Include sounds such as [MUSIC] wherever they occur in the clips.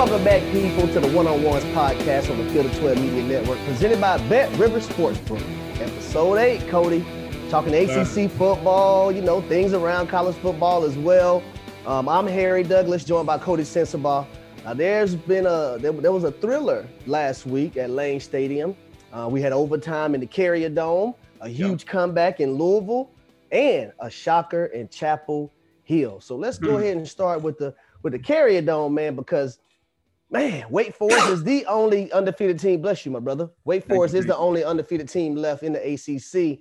Welcome back, people, to the One on Ones podcast on the Field of 12 Media Network, presented by Bet River Sportsbook. Episode 8, Coty. Talking ACC football, you know, things around college football as well. Um, I'm Harry Douglas, joined by Coty Sensabaugh. Now, there's been a there, there, was a thriller last week at Lane Stadium. Uh, we had overtime in the Carrier Dome, a huge comeback in Louisville, and a shocker in Chapel Hill. So let's go hmm. ahead and start with the with the Carrier Dome, man, because man, Wake Forest is the only undefeated team. Bless you, my brother. Wake Forest is the only undefeated team left in the ACC.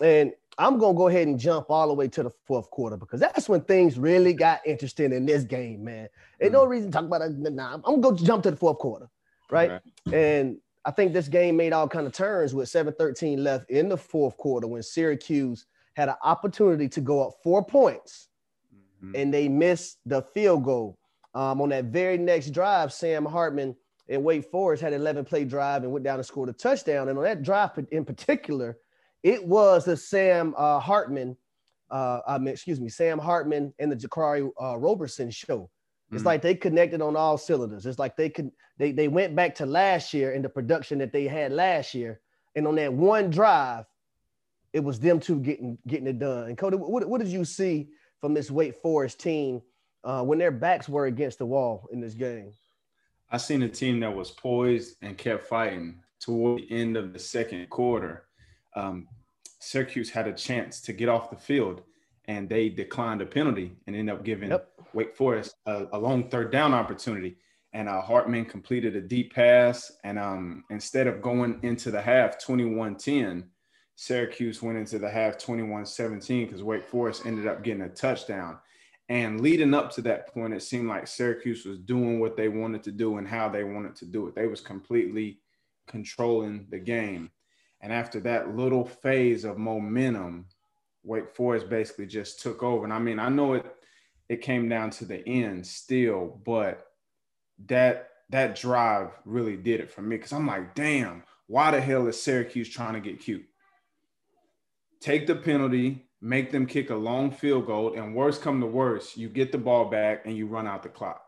And I'm gonna go ahead and jump all the way to the fourth quarter because that's when things really got interesting in this game, man. Ain't no mm. reason to talk about it. Nah, I'm gonna jump to the fourth quarter, right? And I think this game made all kind of turns with 7-13 left in the fourth quarter when Syracuse had an opportunity to go up four points, mm-hmm. and they missed the field goal. Um, on that very next drive, Sam Hartman and Wake Forest had an 11 play drive and went down and scored a touchdown. And on that drive in particular, it was the Sam uh, Hartman, uh, I mean, excuse me, Sam Hartman and the Jaquarii uh, Roberson show. It's mm-hmm. like they connected on all cylinders. It's like they could they they went back to last year and the production that they had last year, and on that one drive, it was them two getting getting it done. And Coty, what, what did you see from this Wake Forest team uh, when their backs were against the wall in this game? I seen a team that was poised and kept fighting toward the end of the second quarter um, Syracuse had a chance to get off the field and they declined a penalty and ended up giving yep. Wake Forest a, a, long third down opportunity. And uh, Hartman completed a deep pass. And um, instead of going into the half 21 10, Syracuse went into the half 21 17 because Wake Forest ended up getting a touchdown. And leading up to that point, it seemed like Syracuse was doing what they wanted to do and how they wanted to do it. They was completely controlling the game. And after that little phase of momentum, Wake Forest basically just took over. And I mean, I know it it came down to the end still, but that that drive really did it for me because I'm like, damn, why the hell is Syracuse trying to get cute? Take the penalty, make them kick a long field goal, and worst come to worst, you get the ball back and you run out the clock.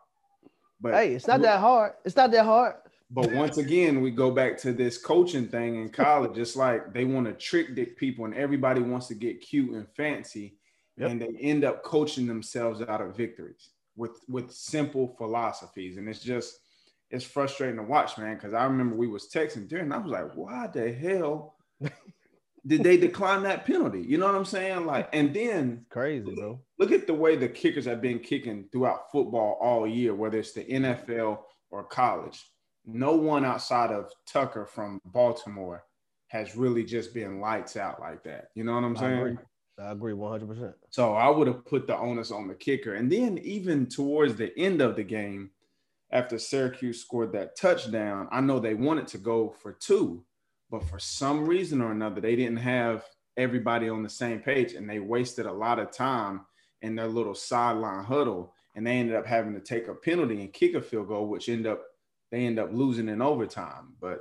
But hey, it's not that hard. It's not that hard. But once again, we go back to this coaching thing in college. It's like they want to trick dick people, and everybody wants to get cute and fancy, yep. and they end up coaching themselves out of victories with with simple philosophies. And it's just it's frustrating to watch, man. Because I remember we was texting during, and I was like, "Why the hell did they decline that penalty?" You know what I'm saying? Like, and then crazy, bro. Look at the way the kickers have been kicking throughout football all year, whether it's the NFL or college no one outside of Tucker from Baltimore has really just been lights out like that. You know what I'm saying? I agree, I agree 100%. So I would have put the onus on the kicker. And then even towards the end of the game, after Syracuse scored that touchdown, I know they wanted to go for two, but for some reason or another, they didn't have everybody on the same page and they wasted a lot of time in their little sideline huddle. And they ended up having to take a penalty and kick a field goal, which ended up they end up losing in overtime. But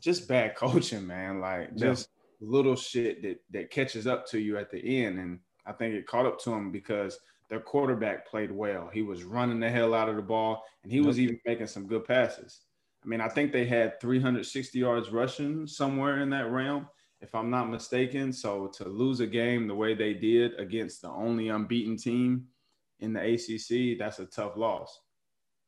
just bad [LAUGHS] coaching, man. Like just yeah. little shit that that catches up to you at the end. And I think it caught up to them because their quarterback played well. He was running the hell out of the ball, and he was even making some good passes. I mean, I think they had 360 yards rushing somewhere in that realm, if I'm not mistaken. So to lose a game the way they did against the only unbeaten team in the ACC, that's a tough loss.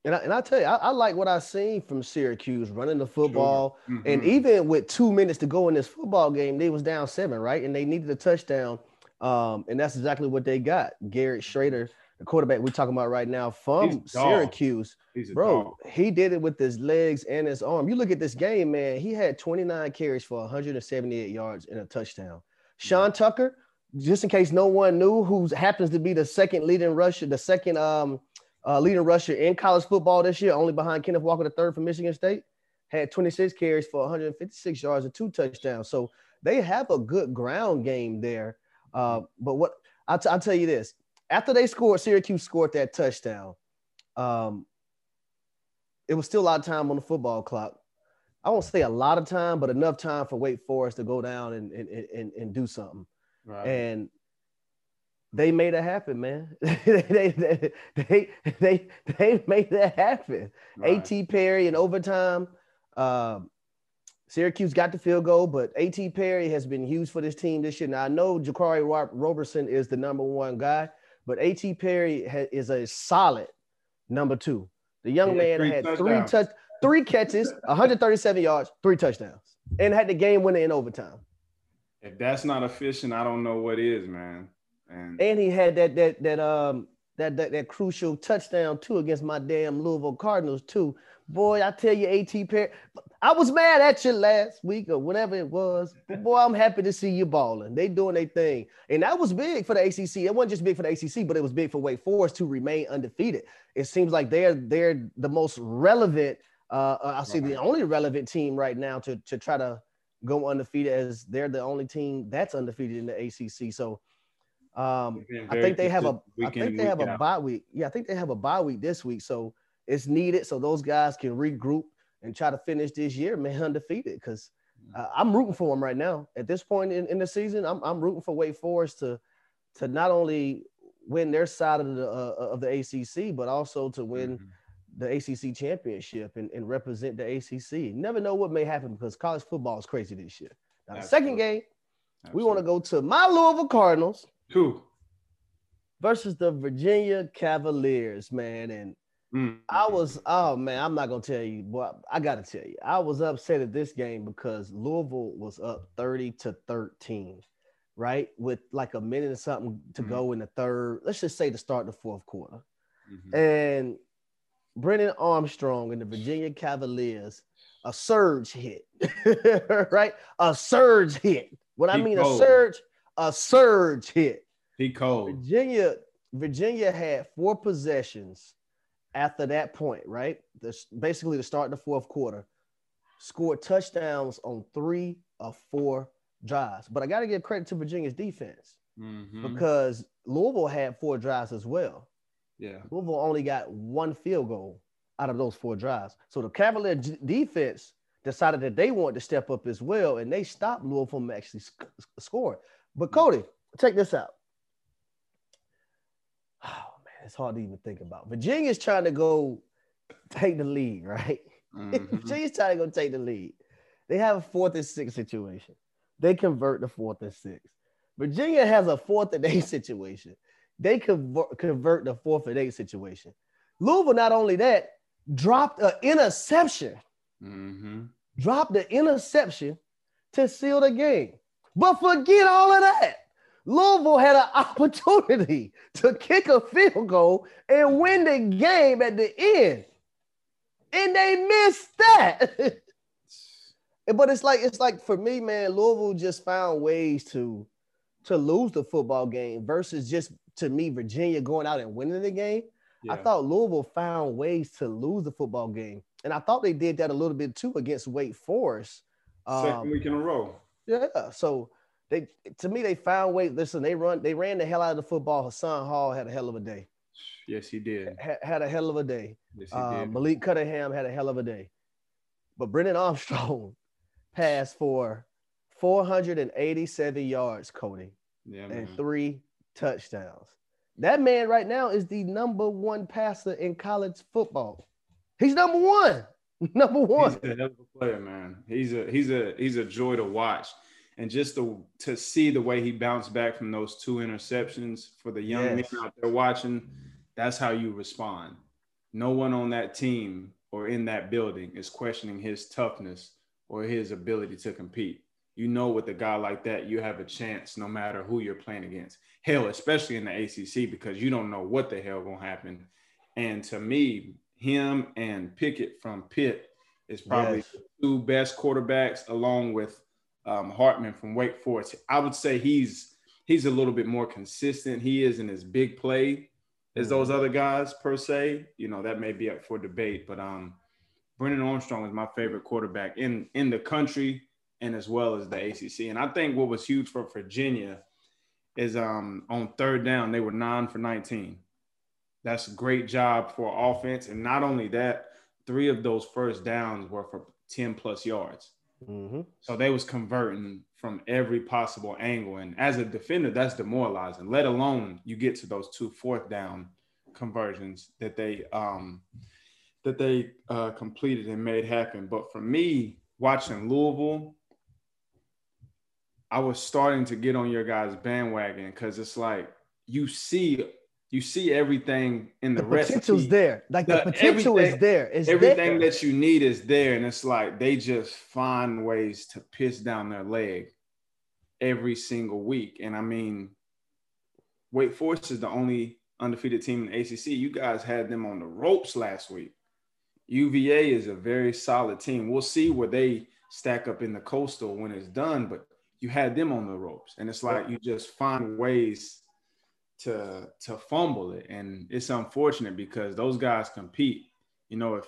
And I, and I tell you, I, I, like what I seen from Syracuse running the football, sure. mm-hmm. and even with two minutes to go in this football game, they was down seven, right? And they needed a touchdown, um, and that's exactly what they got. Garrett Shrader, the quarterback we're talking about right now from Syracuse, bro, dog. he did it with his legs and his arm. You look at this game, man. He had 29 carries for 178 yards and a touchdown. Sean Tucker, just in case no one knew, who happens to be the second leading rusher, the second um uh, leading rusher in college football this year, only behind Kenneth Walker the third from Michigan State. Had 26 carries for 156 yards and two touchdowns. So they have a good ground game there. Uh, but what I'll, t- tell you this: after they scored, Syracuse scored that touchdown. Um, it was still a lot of time on the football clock. I won't say a lot of time, but enough time for Wake Forest to go down and and, and, and do something. Right. And they made it happen, man. they, [LAUGHS] they, they, they, they made that happen. Right. A.T. Perry in overtime. Uh, Syracuse got the field goal, but A.T. Perry has been huge for this team this year. Now, I know Jaquarii Roberson is the number one guy, but A.T. Perry ha- is a solid number two. The young man had three touch, three catches, [LAUGHS] 137 yards, three touchdowns, and had the game winner in overtime. If that's not efficient, I don't know what is, man. And, and he had that that that um that, that that crucial touchdown too against my damn Louisville Cardinals too. Boy, I tell you, AT Perry, I was mad at you last week or whatever it was. But [LAUGHS] boy, I'm happy to see you balling. They doing their thing, and that was big for the ACC. It wasn't just big for the ACC, but it was big for Wake Forest to remain undefeated. It seems like they're they're the most relevant. Uh, uh I see the only relevant team right now to to try to go undefeated as they're the only team that's undefeated in the ACC. So um, I think they have a I think they have a bye week. Yeah, I think they have a bye week this week. So it's needed so those guys can regroup and try to finish this year, man, undefeated. Because uh, I'm rooting for them right now. At this point in, in the season, I'm, I'm rooting for Wake Forest to to not only win their side of the uh, of the ACC, but also to win mm-hmm. the ACC championship and, and represent the ACC. You never know what may happen because college football is crazy this year. Now, the second game, Absolutely. we want to go to my Louisville Cardinals. Who? Versus the Virginia Cavaliers, man. And mm I was, oh man, I'm not gonna tell you, but I gotta tell you, I was upset at this game because Louisville was up 30 to 13, right? With like a minute or something to mm-hmm. go in the third, let's just say to start the fourth quarter. Mm-hmm. And Brennan Armstrong and the Virginia Cavaliers, a surge hit, [LAUGHS] right? A surge hit. What I mean, cold. a surge, a surge hit. He cold. Virginia, Virginia had four possessions after that point, right? This basically to start the fourth quarter, scored touchdowns on three of four drives. But I got to give credit to Virginia's defense mm-hmm. because Louisville had four drives as well. Yeah. Louisville only got one field goal out of those four drives. So the Cavalier g- defense decided that they wanted to step up as well, and they stopped Louisville from actually sc- scoring. But Coty, check this out. It's hard to even think about. Virginia's trying to go take the lead, right? [LAUGHS] Mm-hmm. Virginia's trying to go take the lead. They have a fourth and six situation. They convert the fourth and six. Virginia has a fourth and eight [LAUGHS] situation. They convert, convert the fourth and eight situation. Louisville, not only that, dropped an interception. Mm-hmm. Dropped the interception to seal the game. But forget all of that. Louisville had an [LAUGHS] opportunity to kick a field goal and win the game at the end. And they missed that. [LAUGHS] but it's like it's like for me, man, Louisville just found ways to to lose the football game versus just to me, Virginia going out and winning the game. Yeah. I thought Louisville found ways to lose the football game. And I thought they did that a little bit too against Wake Forest. Second um, week in a row. Yeah. So they to me they found ways. Listen, they run they ran the hell out of the football. Hassan Hall had a hell of a day. Yes, he did. Had, had a hell of a day. Yes, he uh, did. Malik Cunningham had a hell of a day. But Brennan Armstrong [LAUGHS] passed for 487 yards, Coty, yeah, and three touchdowns. That man right now is the number one passer in college football. He's number one. [LAUGHS] Number one. He's a hell of a player, man. He's a he's a he's a joy to watch and just to to see the way he bounced back from those two interceptions for the young yes. men out there watching, that's how you respond. No one on that team or in that building is questioning his toughness or his ability to compete. You know, with a guy like that, you have a chance no matter who you're playing against. Hell, especially in the ACC, because you don't know what the hell gonna happen. And to me, him and Pickett from Pitt is probably yes. the two best quarterbacks, along with um, Hartman from Wake Forest. I would say he's he's a little bit more consistent. He isn't as big play as those mm-hmm. other guys per se. You know that may be up for debate, but um, Brennan Armstrong is my favorite quarterback in in the country and as well as the ACC. And I think what was huge for Virginia is um on third down they were nine for nineteen. That's a great job for offense, and not only that, three of those first downs were for ten plus yards. Mm-hmm. So they was converting from every possible angle. And as a defender, that's demoralizing, let alone you get to those two fourth down conversions that they um that they uh completed and made happen. But for me, watching Louisville, I was starting to get on your guys' bandwagon because it's like you see you see everything in the, the potential's recipe. there. Like the, the potential is there. It's everything there. that you need is there, and it's like they just find ways to piss down their leg every single week. And I mean, Wake Forest is the only undefeated team in the ACC. You guys had them on the ropes last week. UVA is a very solid team. We'll see where they stack up in the coastal when it's done, but you had them on the ropes, and it's like you just find ways to to fumble it, and it's unfortunate because those guys compete. You know, if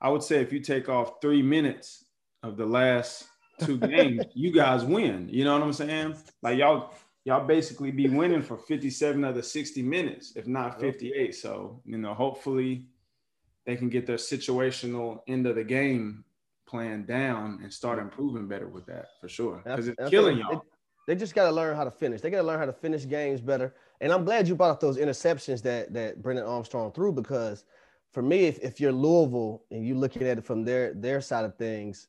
I would say if you take off three minutes of the last two [LAUGHS] games, you guys win. You know what I'm saying? Like y'all y'all basically be winning for 57 of the 60 minutes, if not 58. So, you know, hopefully they can get their situational end of the game plan down and start improving better with that for sure. Because it's killing y'all. They, they just got to learn how to finish. They got to learn how to finish games better. And I'm glad you brought up those interceptions that that Brennan Armstrong threw because for me, if, if you're Louisville and you're looking at it from their their side of things,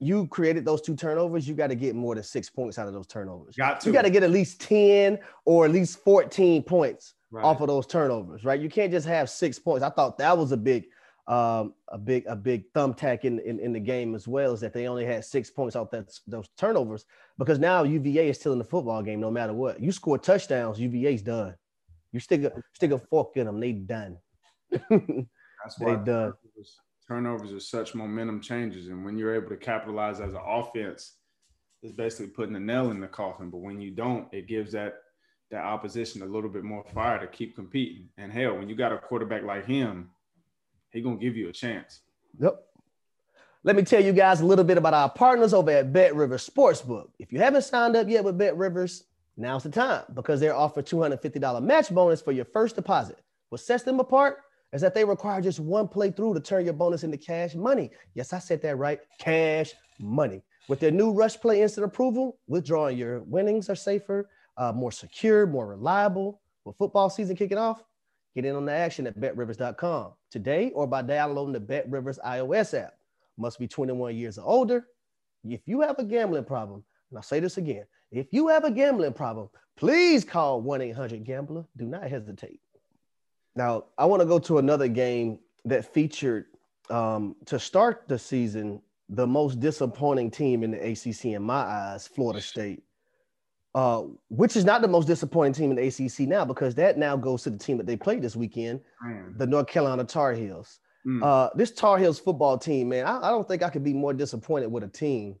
you created those two turnovers, you got to get more than six points out of those turnovers. Got to. You got to get at least 10 or at least 14 points right. off of those turnovers, right? You can't just have six points. I thought that was a big, um, a big, a big thumbtack in, in, in the game as well, is that they only had six points off that those turnovers because now UVA is still in the football game no matter what. You score touchdowns, UVA's done. You stick a stick a fork in them, they done. That's [LAUGHS] why they done turnovers are such momentum changes. And when you're able to capitalize as an offense, it's basically putting a nail in the coffin. But when you don't, it gives that that opposition a little bit more fire to keep competing. And hell, when you got a quarterback like him, he gonna give you a chance. Yep. Let me tell you guys a little bit about our partners over at Bet Rivers Sportsbook. If you haven't signed up yet with Bet Rivers, now's the time because they're offering $250 match bonus for your first deposit. What sets them apart? is that they require just one playthrough to turn your bonus into cash money. Yes, I said that right. Cash money. With their new Rush Play Instant Approval, withdrawing your winnings are safer, uh, more secure, more reliable. With football season kicking off, get in on the action at betrivers.com today or by downloading the BetRivers iOS app. Must be 21 years or older. If you have a gambling problem, and I'll say this again if you have a gambling problem, please call 1 800 Gambler. Do not hesitate. Now, I want to go to another game that featured um, to start the season the most disappointing team in the ACC in my eyes, Florida State, uh, which is not the most disappointing team in the ACC now because that now goes to the team that they played this weekend, man. the North Carolina Tar Heels. Mm. Uh, this Tar Heels football team, man, I, I, don't think I could be more disappointed with a team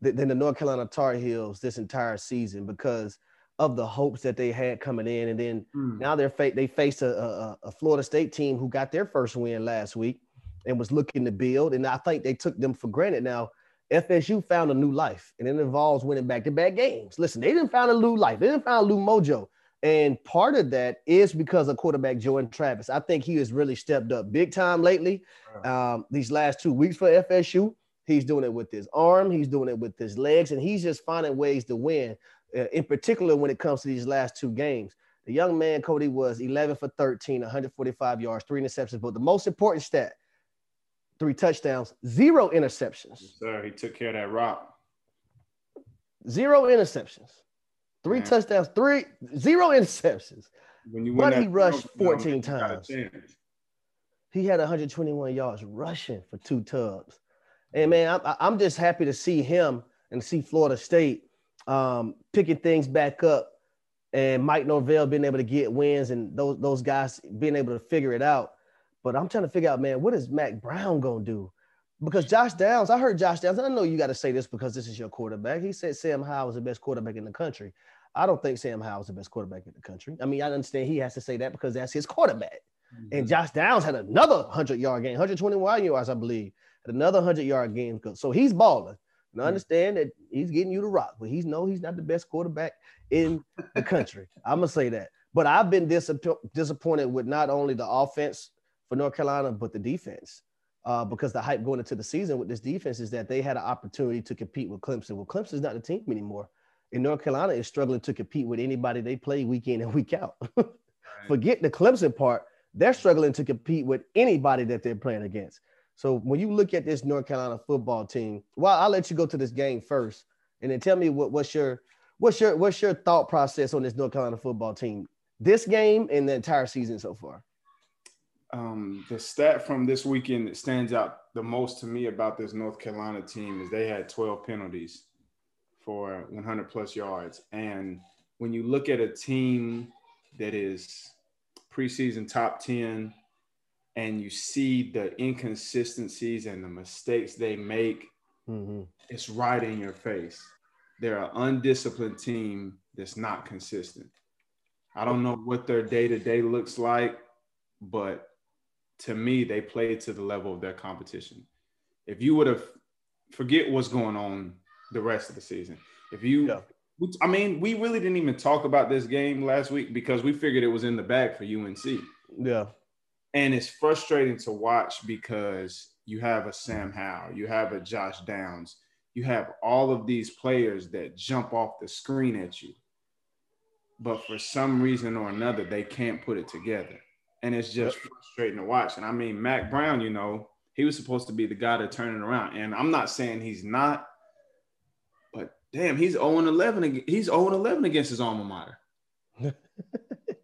than, than the North Carolina Tar Heels this entire season because of the hopes that they had coming in, and then mm. now they're fa- they faced a, a, a, Florida State team who got their first win last week and was looking to build, and I think they took them for granted. Now FSU found a new life, and it involves winning back-to-back games. Listen, they didn't find a new life, they didn't find a new mojo, and part of that is because of quarterback Jordan Travis. I think he has really stepped up big time lately. Um, these last two weeks for FSU. He's doing it with his arm, he's doing it with his legs, and he's just finding ways to win. Uh, in particular when it comes to these last two games. The young man, Coty, was 11 for 13, 145 yards, three interceptions. But the most important stat, three touchdowns, zero interceptions. Yes, sir, he took care of that rock. Zero interceptions, three man. touchdowns, three zero interceptions. When you but he rushed 14 times. He had 121 yards rushing for two tubs. And man, I'm, I'm just happy to see him and see Florida State um, picking things back up and Mike Norvell being able to get wins and those those guys being able to figure it out. But I'm trying to figure out, man, what is Mack Brown gonna do? Because Josh Downs, I heard Josh Downs. I know you got to say this because this is your quarterback. He said Sam Howell is the best quarterback in the country. I don't think Sam Howell is the best quarterback in the country. I mean, I understand he has to say that because that's his quarterback. Mm-hmm. And Josh Downs had another 100 yard game, 121 yards, I believe, had another 100 yard game. So he's balling. And I hmm. understand that he's getting you to rock, but he's no, he's not the best quarterback in the country. [LAUGHS] I'm gonna say that. But I've been disapp- disappointed with not only the offense for North Carolina, but the defense. uh, because the hype going into the season with this defense is that they had an opportunity to compete with Clemson. Well, Clemson's not the team anymore. And North Carolina is struggling to compete with anybody they play week in and week out. [LAUGHS] Forget the Clemson part. They're struggling to compete with anybody that they're playing against. So when you look at this North Carolina football team, well, I'll let you go to this game first, and then tell me what, what's your what's your what's your thought process on this North Carolina football team, this game and the entire season so far. Um, the stat from this weekend that stands out the most to me about this North Carolina team is they had 12 penalties for 100 plus yards. And when you look at a team that is preseason top 10 and you see the inconsistencies and the mistakes they make, mm-hmm. it's right in your face. They're an undisciplined team that's not consistent. I don't know what their day to day looks like, but to me, they play to the level of their competition. If you would have forget what's going on the rest of the season, if you, yeah. I mean, we really didn't even talk about this game last week because we figured it was in the bag for UNC. Yeah. And it's frustrating to watch because you have a Sam Howell, you have a Josh Downs, you have all of these players that jump off the screen at you. But for some reason or another, they can't put it together. And it's just yep. frustrating to watch. And I mean, Mack Brown, you know, he was supposed to be the guy to turn it around. And I'm not saying he's not, but damn, he's 0 11. He's 0 11 against his alma mater. [LAUGHS]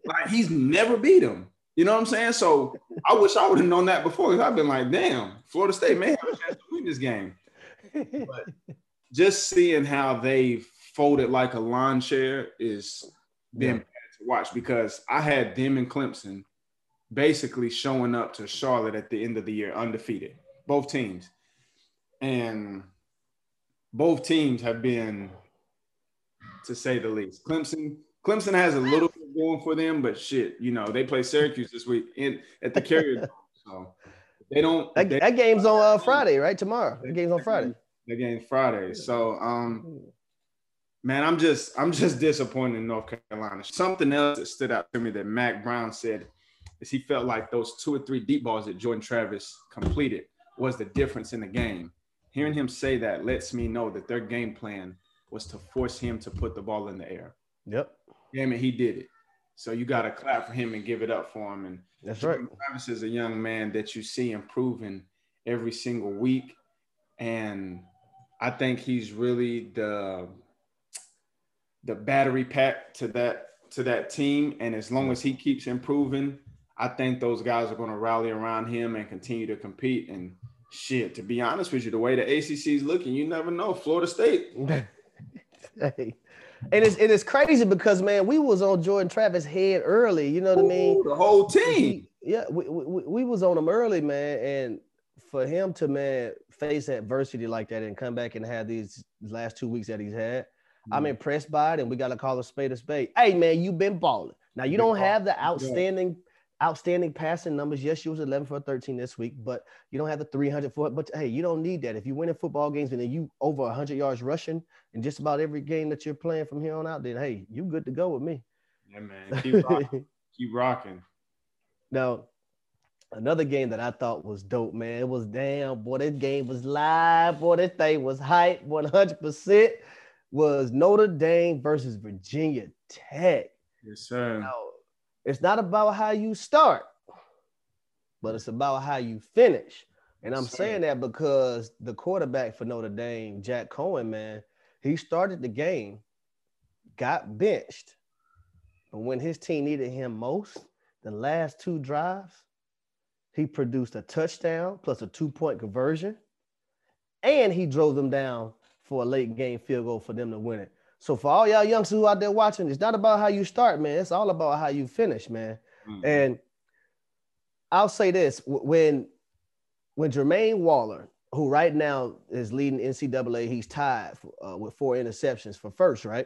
like he's never beat him. You know what I'm saying? So I wish I would have known that before because I've been like, damn, Florida State may have a chance to win this game. But just seeing how they folded like a lawn chair is been yeah. to watch because I had them in Clemson basically showing up to Charlotte at the end of the year undefeated, both teams. And both teams have been, to say the least. Clemson, Clemson has a little bit going for them, but shit, you know, they play Syracuse this week in at the Carrier. so they don't. That, they, that game's on uh, Friday, right? Tomorrow. The game's on Friday. The game's Friday. So, um, man, I'm just I'm just disappointed in North Carolina. Something else that stood out to me that Mack Brown said is he felt like those two or three deep balls that Jordan Travis completed was the difference in the game. Hearing him say that lets me know that their game plan was to force him to put the ball in the air. Yep. Damn it, he did it. So you got to clap for him and give it up for him. And that's right. Travis is a young man that you see improving every single week, and I think he's really the the battery pack to that to that team. And as long as he keeps improving, I think those guys are going to rally around him and continue to compete. And shit, to be honest with you, the way the ACC is looking, you never know. Florida State. [LAUGHS] hey and it's it is crazy because man, we was on Jordan Travis head early. You know what Ooh, I mean? The whole team. yeah, we, we, we was on him early, man, and for him to man face adversity like that and come back and have these last two weeks that he's had, mm-hmm. I'm impressed by it. And we got to call a spade a spade. Hey, man, you've been balling. Now you don't have the outstanding outstanding passing numbers. Yes, you was 11 for 13 this week, but you don't have the 300 for it. But hey, you don't need that. If you win in football games and then you over 100 yards rushing in just about every game that you're playing from here on out, then hey, you good to go with me. Yeah, man. Keep rocking. [LAUGHS] Keep rocking. Now, another game that I thought was dope, man. It was damn, boy, this game was live. Boy, this thing was hype 100%. Was Notre Dame versus Virginia Tech. Yes, sir. Now, it's not about how you start, but it's about how you finish. And I'm saying that because the quarterback for Notre Dame, Jack Coan, man, he started the game, got benched, but when his team needed him most, the last two drives, he produced a touchdown plus a two point conversion, and he drove them down for a late game field goal for them to win it. So for all y'all youngsters who out there watching, it's not about how you start, man. It's all about how you finish, man. Mm-hmm. And I'll say this: when when Jermaine Waller, who right now is leading NCAA, he's tied uh, with four interceptions for first, right?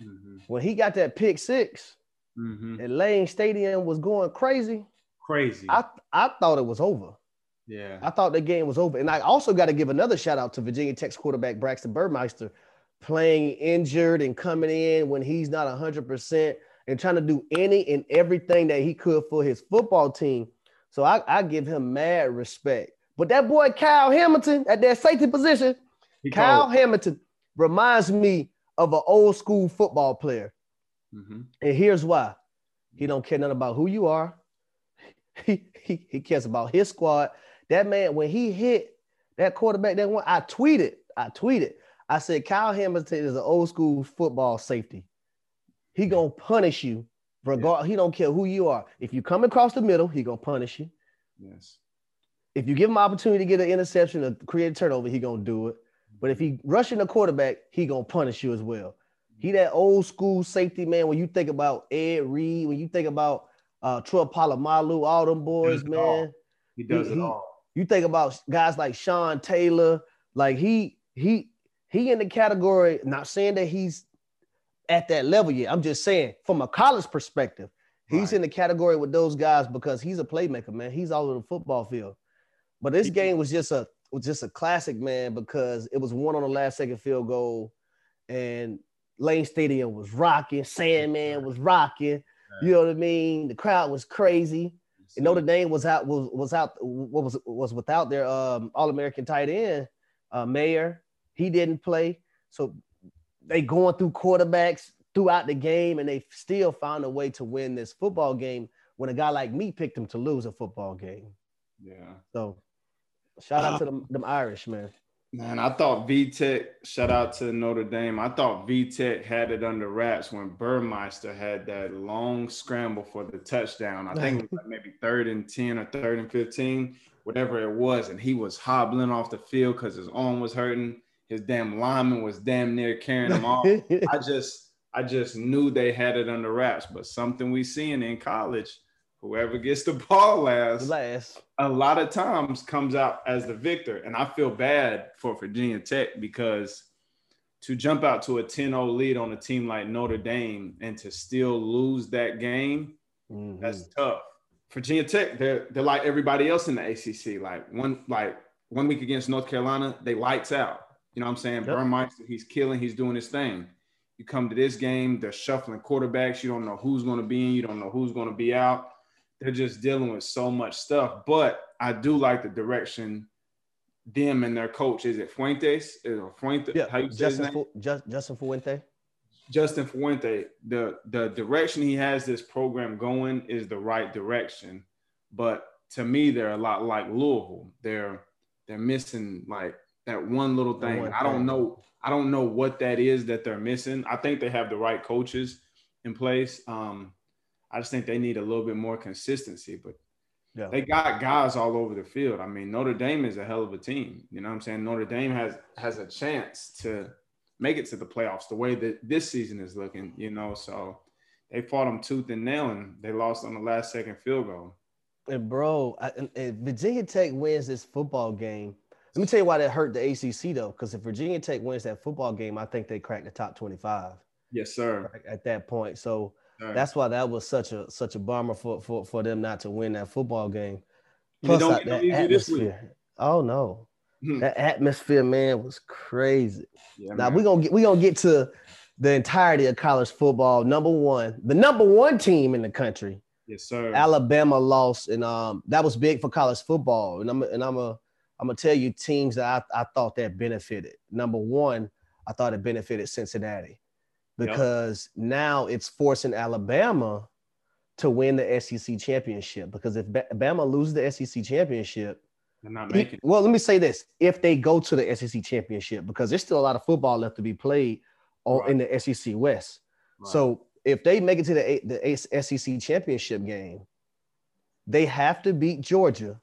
Mm-hmm. When he got that pick 6 mm-hmm. and Lane Stadium was going crazy, crazy. I I thought it was over. Yeah, I thought the game was over, and I also got to give another shout out to Virginia Tech's quarterback Braxton Burmeister playing injured and coming in when he's not 100% and trying to do any and everything that he could for his football team. So I, I give him mad respect. But that boy Kyle Hamilton at that safety position, he Kyle called. Hamilton reminds me of an old school football player. Mm-hmm. And here's why. He don't care nothing about who you are. [LAUGHS] He, he, he cares about his squad. That man, when he hit that quarterback, that one, I tweeted, I tweeted, I said, Kyle Hamilton is an old school football safety. He gonna punish you, regard. Yeah. He don't care who you are. If you come across the middle, he gonna punish you. Yes. If you give him opportunity to get an interception or create a turnover, he gonna do it. But if he rushing the quarterback, he gonna punish you as well. He that old school safety man. When you think about Ed Reed, when you think about uh Troy Polamalu, all them boys, man. He does he, it all. You think about guys like Sean Taylor, like he he he in the category. Not saying that he's at that level yet. I'm just saying from a college perspective, he's right. in the category with those guys because he's a playmaker, man. He's all over the football field. But this game was just a was just a classic, man, because it was one on the last second field goal, and Lane Stadium was rocking, Sandman was rocking. You know what I mean? The crowd was crazy. And Notre Dame was out was was out what was was without their um, All American tight end uh, Mayer. He didn't play, so they going through quarterbacks throughout the game, and they still found a way to win this football game. When a guy like me picked them to lose a football game. Yeah. So shout out uh, to them, them Irish man. Man, I thought VTech, shout out to Notre Dame. I thought VTech had it under wraps when Burmeister had that long scramble for the touchdown. I think it was like maybe third and 10 or third and 15, whatever it was. And he was hobbling off the field because his arm was hurting. His damn lineman was damn near carrying him off. [LAUGHS] I just, I just knew they had it under wraps. But something we seeing in college – whoever gets the ball last, last, a lot of times comes out as the victor. And I feel bad for Virginia Tech because to jump out to a 10-0 lead on a team like Notre Dame and to still lose that game, mm-hmm. that's tough. Virginia Tech, they're they're like everybody else in the ACC. Like one like one week against North Carolina, they lights out. You know what I'm saying? Yep. Burmeister, he's killing, he's doing his thing. You come to this game, they're shuffling quarterbacks. You don't know who's going to be in, you don't know who's going to be out they're just dealing with so much stuff. But I do like the direction them and their coach. Is it Fuentes? Is it Fuente? Yeah, how you say Justin, his name? Fu- Just, Justin Fuente. Justin Fuente. The the direction he has this program going is the right direction. But to me, they're a lot like Louisville. They're they're missing like that one little thing. One I don't know. I don't know what that is that they're missing. I think they have the right coaches in place. Um, I just think they need a little bit more consistency. But yeah. they got guys all over the field. I mean, Notre Dame is a hell of a team. You know what I'm saying? Notre Dame has has a chance to make it to the playoffs the way that this season is looking, you know. So they fought them tooth and nail and they lost on the last second field goal. And bro, I, if Virginia Tech wins this football game, let me tell you why that hurt the ACC though. Because if Virginia Tech wins that football game, I think they crack the top 25. Yes, sir. At that point, so Right. That's why that was such a such a bummer for for, for them not to win that football game. Plus, that, that atmosphere. Oh no, hmm. that atmosphere, man, was crazy. Yeah, now we're gonna get we gonna get to the entirety of college football. Number one, the number one team in the country. Yes, sir. Alabama lost, and um, that was big for college football. And I'm and I'm a I'm gonna tell you teams that I, I thought that benefited. Number one, I thought it benefited Cincinnati because yep. now it's forcing Alabama to win the SEC championship. Because if Bama loses the SEC championship, they're not making. Well, let me say this: if they go to the SEC championship, because there's still a lot of football left to be played on, right. in the SEC West. Right. So if they make it to the the SEC championship game, they have to beat Georgia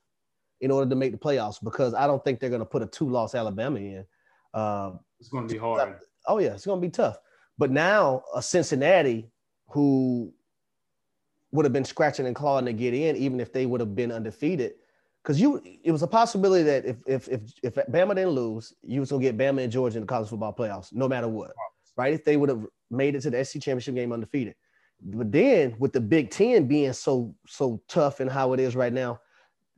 in order to make the playoffs. Because I don't think they're going to put a two-loss Alabama in. Uh, it's going to be hard. Oh yeah, it's going to be tough. But now a Cincinnati who would have been scratching and clawing to get in, even if they would have been undefeated. Because you, it was a possibility that if if if if Bama didn't lose, you was gonna get Bama and Georgia in the college football playoffs, no matter what, right? If they would have made it to the SC championship game undefeated. But then with the Big Ten being so so tough and how it is right now,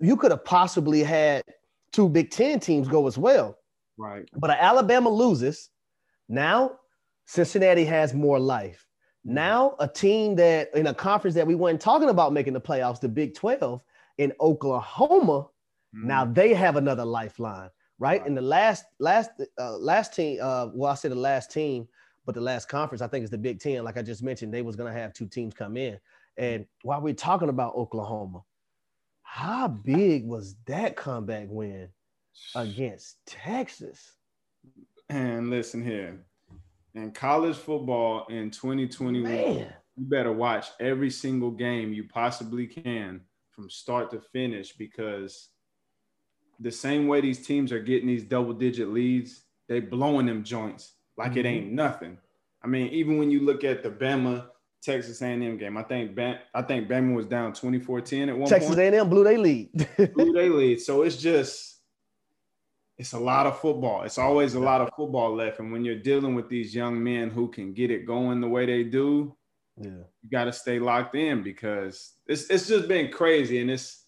you could have possibly had two Big Ten teams go as well. Right. But Alabama loses. Now Cincinnati has more life. Now, a team that in a conference that we weren't talking about making the playoffs, the Big 12 in Oklahoma, Mm-hmm. Now they have another lifeline, right? right. In the last last uh, last team, uh, well, I say the last team, but the last conference, I think is the Big Ten. Like I just mentioned, they was gonna have two teams come in. And while we're talking about Oklahoma, how big was that comeback win against Texas? And listen here, in college football in 2021, Man. you better watch every single game you possibly can from start to finish because the same way these teams are getting these double digit leads, they blowing them joints like mm-hmm. it ain't nothing. I mean, even when you look at the Bama Texas A&M game, I think Bam, I think Bama was down 24-10 at one Texas point. A&M blew their lead. [LAUGHS] blew their lead. So it's just it's a lot of football. It's always a lot of football left. And when you're dealing with these young men who can get it going the way they do, yeah, you got to stay locked in because it's it's just been crazy and it's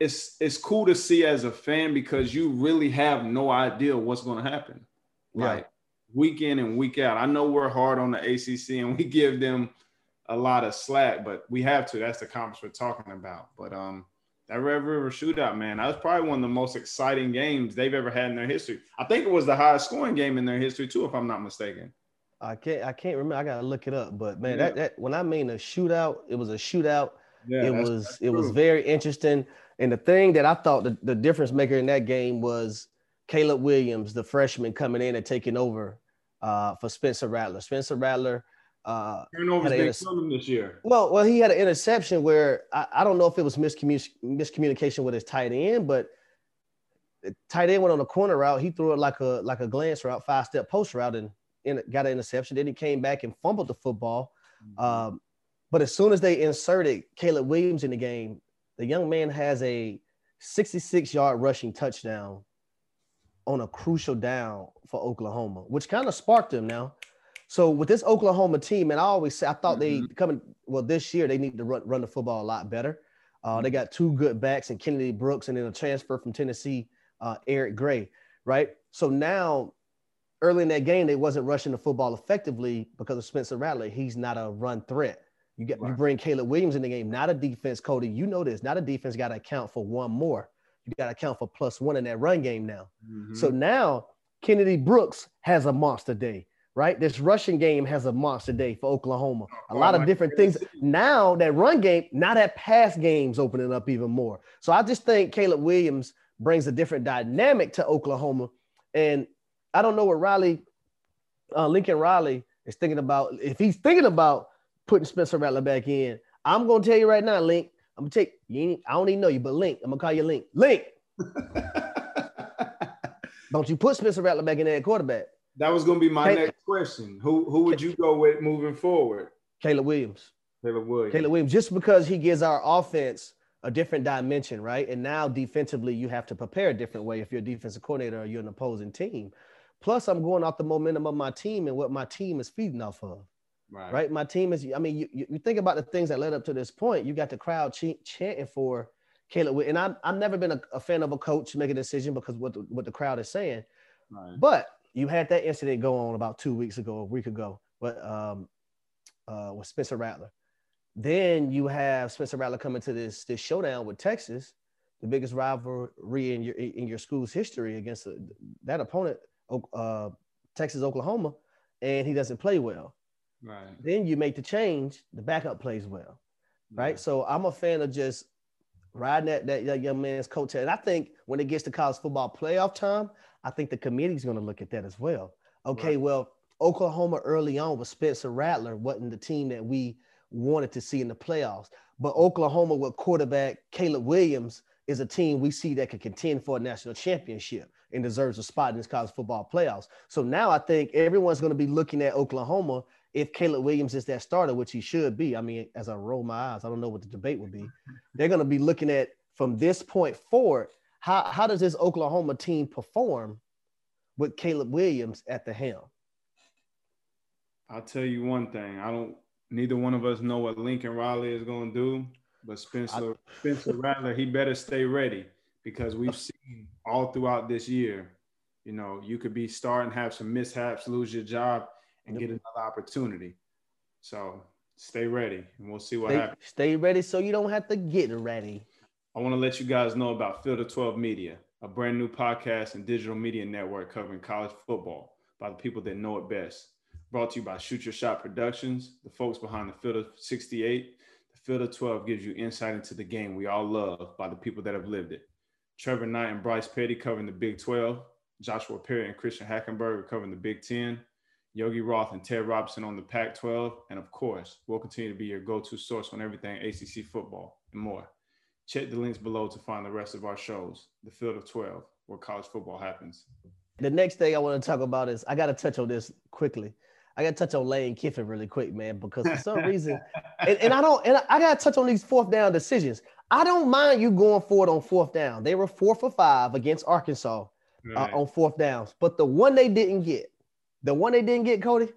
it's it's cool to see as a fan because you really have no idea what's going to happen. Right. Like week in and week out. I know we're hard on the ACC and we give them a lot of slack, but we have to. That's the conference we're talking about. But um that Red River shootout, man, that was probably one of the most exciting games they've ever had in their history. I think it was the highest scoring game in their history too, if I'm not mistaken. I can't I can't remember. I gotta look it up. But man, yeah. that, that when I mean a shootout, it was a shootout. Yeah, it that's, was that's it was very interesting. And the thing that I thought the, the difference maker in that game was Caleb Williams, the freshman coming in and taking over uh, for Spencer Rattler. Spencer Rattler uh, turnovers this year. Well, well, he had an interception where I, I don't know if it was miscommun- miscommunication with his tight end, but tight end went on a corner route. He threw it like a like a glance route, five step post route, and got an interception. Then he came back and fumbled the football. Mm-hmm. Um, but as soon as they inserted Caleb Williams in the game, the young man has a 66 yard rushing touchdown on a crucial down for Oklahoma, which kind of sparked them now. So with this Oklahoma team, and I always say I thought mm-hmm. they coming well this year they need to run, run the football a lot better. Uh, they got two good backs and Kennedy Brooks, and then a transfer from Tennessee, uh, Eric Gray, right? So now early in that game, they wasn't rushing the football effectively because of Spencer Rattler. He's not a run threat. You get right. you bring Caleb Williams in the game, not a defense, Coty. You know this. Not a defense got to account for one more. You got to account for plus one in that run game now. Mm-hmm. So now Kennedy Brooks has a monster day, right? This rushing game has a monster day for Oklahoma. A oh, lot of different things. Now that run game, now that pass game's opening up even more. So I just think Caleb Williams brings a different dynamic to Oklahoma. And I don't know what Riley, uh, Lincoln Riley is thinking about. If he's thinking about putting Spencer Rattler back in, I'm gonna tell you right now, Link. I'm gonna take you. I don't even know you, but Link. I'm gonna call you Link. Link. [LAUGHS] don't you put Spencer Rattler back in there quarterback? That was gonna be my Caleb, next question. Who who would you go with moving forward? Caleb Williams. Caleb Williams. Caleb Williams, just because he gives our offense a different dimension, right? And now defensively, you have to prepare a different way if you're a defensive coordinator or you're an opposing team. Plus, I'm going off the momentum of my team and what my team is feeding off of. Right. right? My team is, I mean, you, you think about the things that led up to this point. You got the crowd ch- chanting for Caleb. And I, I've never been a, a, fan of a coach make a decision because what the, what the crowd is saying. Right. But you had that incident go on about two weeks ago, a week ago, but um, uh, with Spencer Rattler. Then you have Spencer Rattler coming to this this showdown with Texas, the biggest rivalry in your in your school's history against that opponent uh, Texas, Oklahoma, and he doesn't play well. Right. Then you make the change, the backup plays well. Right. right? So I'm a fan of just riding that, that, that young man's coattail. And I think when it gets to college football playoff time, I think the committee's going to look at that as well. Okay, right. well, Oklahoma early on with Spencer Rattler wasn't the team that we wanted to see in the playoffs. But Oklahoma with quarterback Caleb Williams is a team we see that can contend for a national championship and deserves a spot in this college football playoffs. So now I think everyone's going to be looking at Oklahoma if Caleb Williams is that starter, which he should be. I mean, as I roll my eyes, I don't know what the debate would be. [LAUGHS] They're going to be looking at from this point forward, how, how does this Oklahoma team perform with Caleb Williams at the helm? I'll tell you one thing. I don't neither one of us know what Lincoln Riley is going to do, but Spencer I, Spencer [LAUGHS] Rattler, he better stay ready because we've [LAUGHS] seen all throughout this year, you know, you could be starting, have some mishaps, lose your job, and get another opportunity. So stay ready, and we'll see what stay, happens. Stay ready so you don't have to get ready. I want to let you guys know about Field of 12 Media, a brand new podcast and digital media network covering college football by the people that know it best. Brought to you by Shoot Your Shot Productions, the folks behind the Field of 68. The Field of 12 gives you insight into the game we all love by the people that have lived it. Trevor Knight and Bryce Petty covering the Big 12. Joshua Perry and Christian Hackenberg are covering the Big 10. Yogi Roth and Ted Robinson on the Pac 12. And of course, we'll continue to be your go to source on everything ACC football and more. Check the links below to find the rest of our shows, The Field of 12, where college football happens. The next thing I want to talk about is I got to touch on this quickly. I got to touch on Lane Kiffin really quick, man, because for some reason, [LAUGHS] and, and I don't, and I got to touch on these fourth down decisions. I don't mind you going forward on fourth down. They were four for five against Arkansas uh, right. uh, on fourth downs, but the one they didn't get, the one they didn't get, Coty,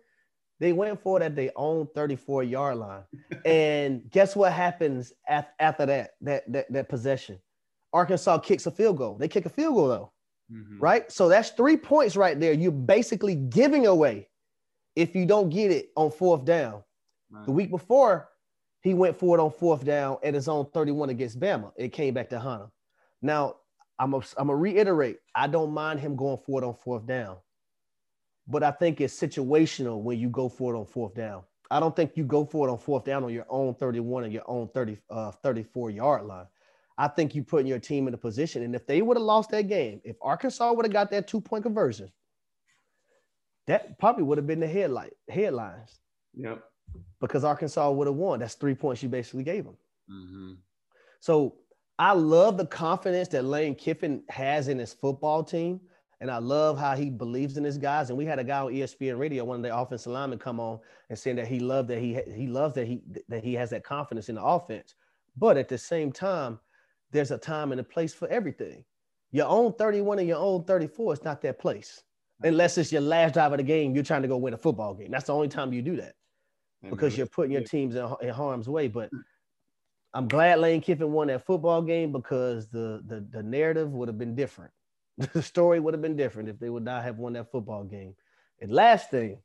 they went for it at their own 34 yard line. [LAUGHS] and guess what happens after that, that, that, that possession? Arkansas kicks a field goal. They kick a field goal though, mm-hmm. right? So that's three points right there. You're basically giving away if you don't get it on fourth down. Right. The week before, he went for it on fourth down at his own 31 against Bama. It came back to Hunter. Now, I'm going to reiterate, I don't mind him going for it on fourth down but I think it's situational when you go for it on fourth down. I don't think you go for it on fourth down on your own 31 and your own 30, uh, 34 yard line. I think you putting your team in a position. And if they would have lost that game, if Arkansas would have got that two point conversion, that probably would have been the headlight headlines. Yep. Because Arkansas would have won. That's three points you basically gave them. Mm-hmm. So I love the confidence that Lane Kiffin has in his football team. And I love how he believes in his guys. And we had a guy on ESPN radio, one of the offensive linemen, come on and saying that he loved that he he loves that he that he has that confidence in the offense. But at the same time, there's a time and a place for everything. Your own 31 and your own 34 is not that place. Unless it's your last drive of the game, you're trying to go win a football game. That's the only time you do that because you're putting your teams in, in harm's way. But I'm glad Lane Kiffin won that football game because the the, the narrative would have been different. [LAUGHS] the story would have been different if they would not have won that football game. And last thing,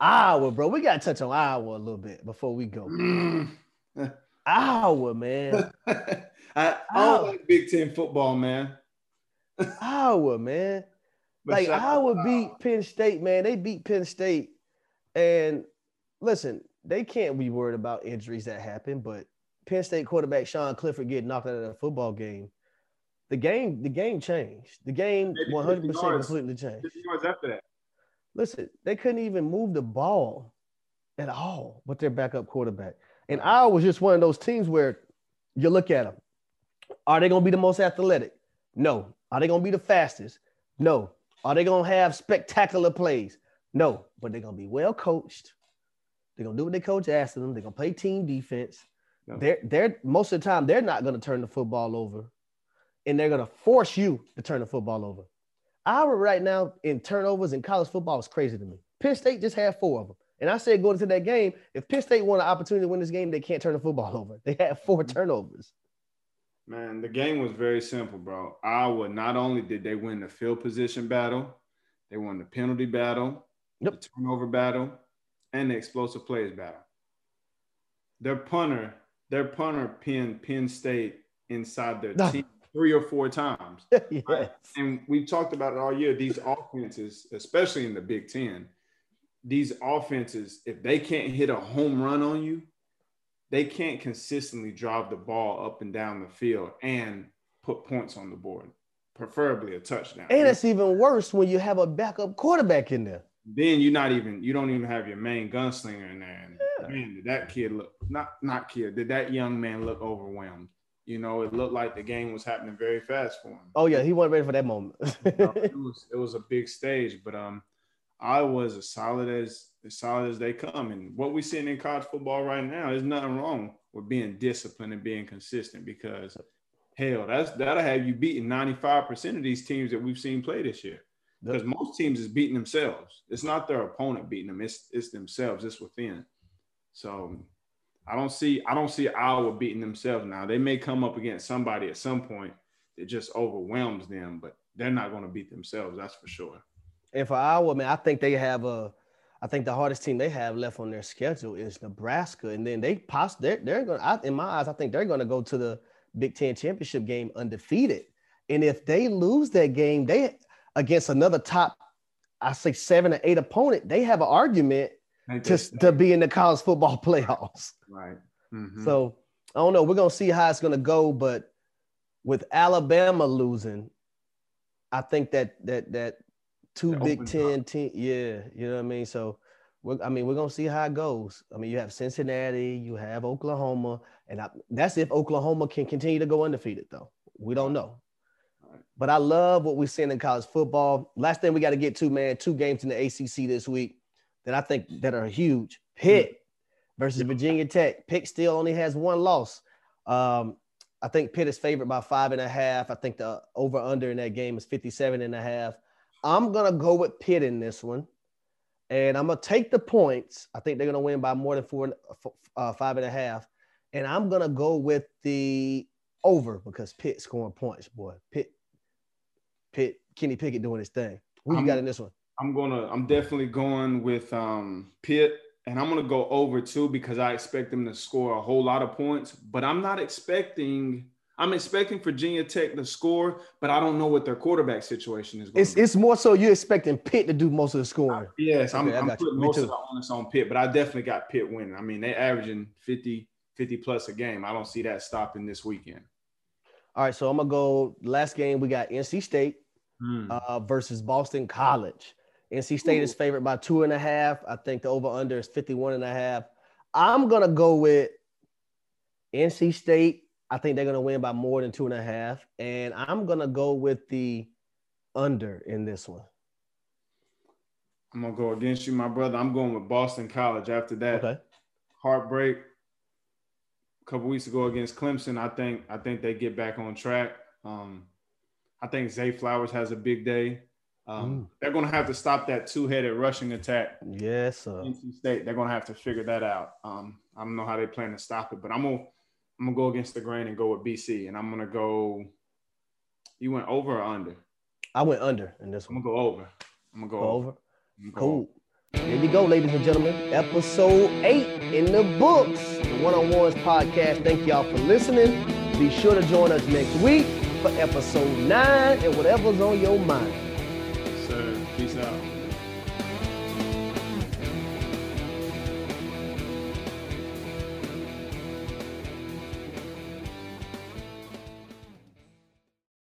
Iowa, bro. We gotta touch on Iowa a little bit before we go. Mm. [LAUGHS] Iowa, man. [LAUGHS] I, I don't like Big Ten football, man. Iowa, man. like Iowa beat Penn State, man. They beat Penn State. And listen, they can't be worried about injuries that happen, but Penn State quarterback Sean Clifford getting knocked out of a football game the game, the game changed. The game 100 percent completely changed. Yards after that. Listen, they couldn't even move the ball at all with their backup quarterback. And uh-huh. Iowa's just one of those teams where you look at them. Are they going to be the most athletic? No. Are they going to be the fastest? No. Are they going to have spectacular plays? No. But they're going to be well coached. They're going to do what their coach asked them. They're going to play team defense. They're, they're most of the time they're not going to turn the football over and they're going to force you to turn the football over. Our right now in turnovers in college football is crazy to me. Penn State just had four of them. And I said going into that game, if Penn State won an opportunity to win this game, they can't turn the football [LAUGHS] over. They had four turnovers. Man, the game was very simple, bro. Iowa not only did they win the field position battle, they won the penalty battle, yep. the turnover battle, and the explosive plays battle. Their punter, their punter pinned Penn State inside their [LAUGHS] team three or four times. [LAUGHS] yes. right? And we've talked about it all year. These offenses, especially in the Big Ten, these offenses, if they can't hit a home run on you, they can't consistently drive the ball up and down the field and put points on the board, preferably a touchdown. And it's even worse when you have a backup quarterback in there. Then you're not even you don't even have your main gunslinger in there. And yeah. man, did that kid look not not kid, did that young man look overwhelmed? You know, it looked like the game was happening very fast for him. Oh yeah, he wasn't ready for that moment. [LAUGHS] you know, it [LAUGHS] was it was a big stage, but um, Iowa's as solid as as solid as they come. And what we're seeing in college football right now is nothing wrong with being disciplined and being consistent because hell, that's that'll have you beating 95% of these teams that we've seen play this year. Because most teams is beating themselves. It's not their opponent beating them, it's it's themselves, it's within. So I don't see I don't see Iowa beating themselves now. They may come up against somebody at some point that just overwhelms them, but they're not going to beat themselves. That's for sure. And for Iowa, man, I think they have a. I think the hardest team they have left on their schedule is Nebraska, and then they possibly they're, they're going. to In my eyes, I think they're going to go to the Big Ten championship game undefeated. And if they lose that game, they against another top, I say seven or eight opponent, they have an argument to, to be in the college football [LAUGHS] playoffs. Right. Mm-hmm. So I don't know. We're gonna see how it's gonna go, but with Alabama losing, I think that that that two Big Ten team, yeah, you know what I mean. So we're, I mean, we're gonna see how it goes. I mean, you have Cincinnati, you have Oklahoma, and I, that's if Oklahoma can continue to go undefeated, though. We don't know. But I love what we're seeing in college football. Last thing we got to get to, man, two games in the ACC this week that I think that are huge. Pitt versus Virginia Tech. Pitt still only has one loss. Um, I think Pitt is favored by five and a half. I think the over under in that game is 57 and a half. I'm going to go with Pitt in this one. And I'm going to take the points. I think they're going to win by more than four, uh, five and a half. And I'm going to go with the over because Pitt scoring points, boy. Pitt, Pitt, Kenny Pickett doing his thing. Who you got in this one? I'm gonna. I'm definitely going with um, Pitt, and I'm gonna go over too because I expect them to score a whole lot of points. But I'm not expecting. I'm expecting Virginia Tech to score, but I don't know what their quarterback situation is. It's be. it's more so you're expecting Pitt to do most of the scoring. yes, I'm, I'm putting most of the onus on Pitt, but I definitely got Pitt winning. I mean, they're averaging 50, 50 plus a game. I don't see that stopping this weekend. All right, so I'm gonna go. Last game we got NC State mm. uh, versus Boston College. NC State Ooh. is favored by two and a half. I think the over under is 51 and a half. I'm going to go with NC State. I think they're going to win by more than two and a half. And I'm going to go with the under in this one. I'm going to go against you, my brother. I'm going with Boston College after that. Okay. Heartbreak a couple weeks ago against Clemson. I think I think they get back on track. Um, I think Zay Flowers has a big day. Um, they're going to have to stop that two-headed rushing attack. Yes, sir. NC State. They're going to have to figure that out. Um, I don't know how they plan to stop it, but I'm gonna I'm gonna go against the grain and go with BC, and I'm gonna go. You went over or under? I went under in this one. I'm gonna go over. I'm gonna go, go over. over. Cool. Over. Here we go, ladies and gentlemen. Episode eight in the books. The One on Ones podcast. Thank y'all for listening. Be sure to join us next week for episode nine and whatever's on your mind. Out.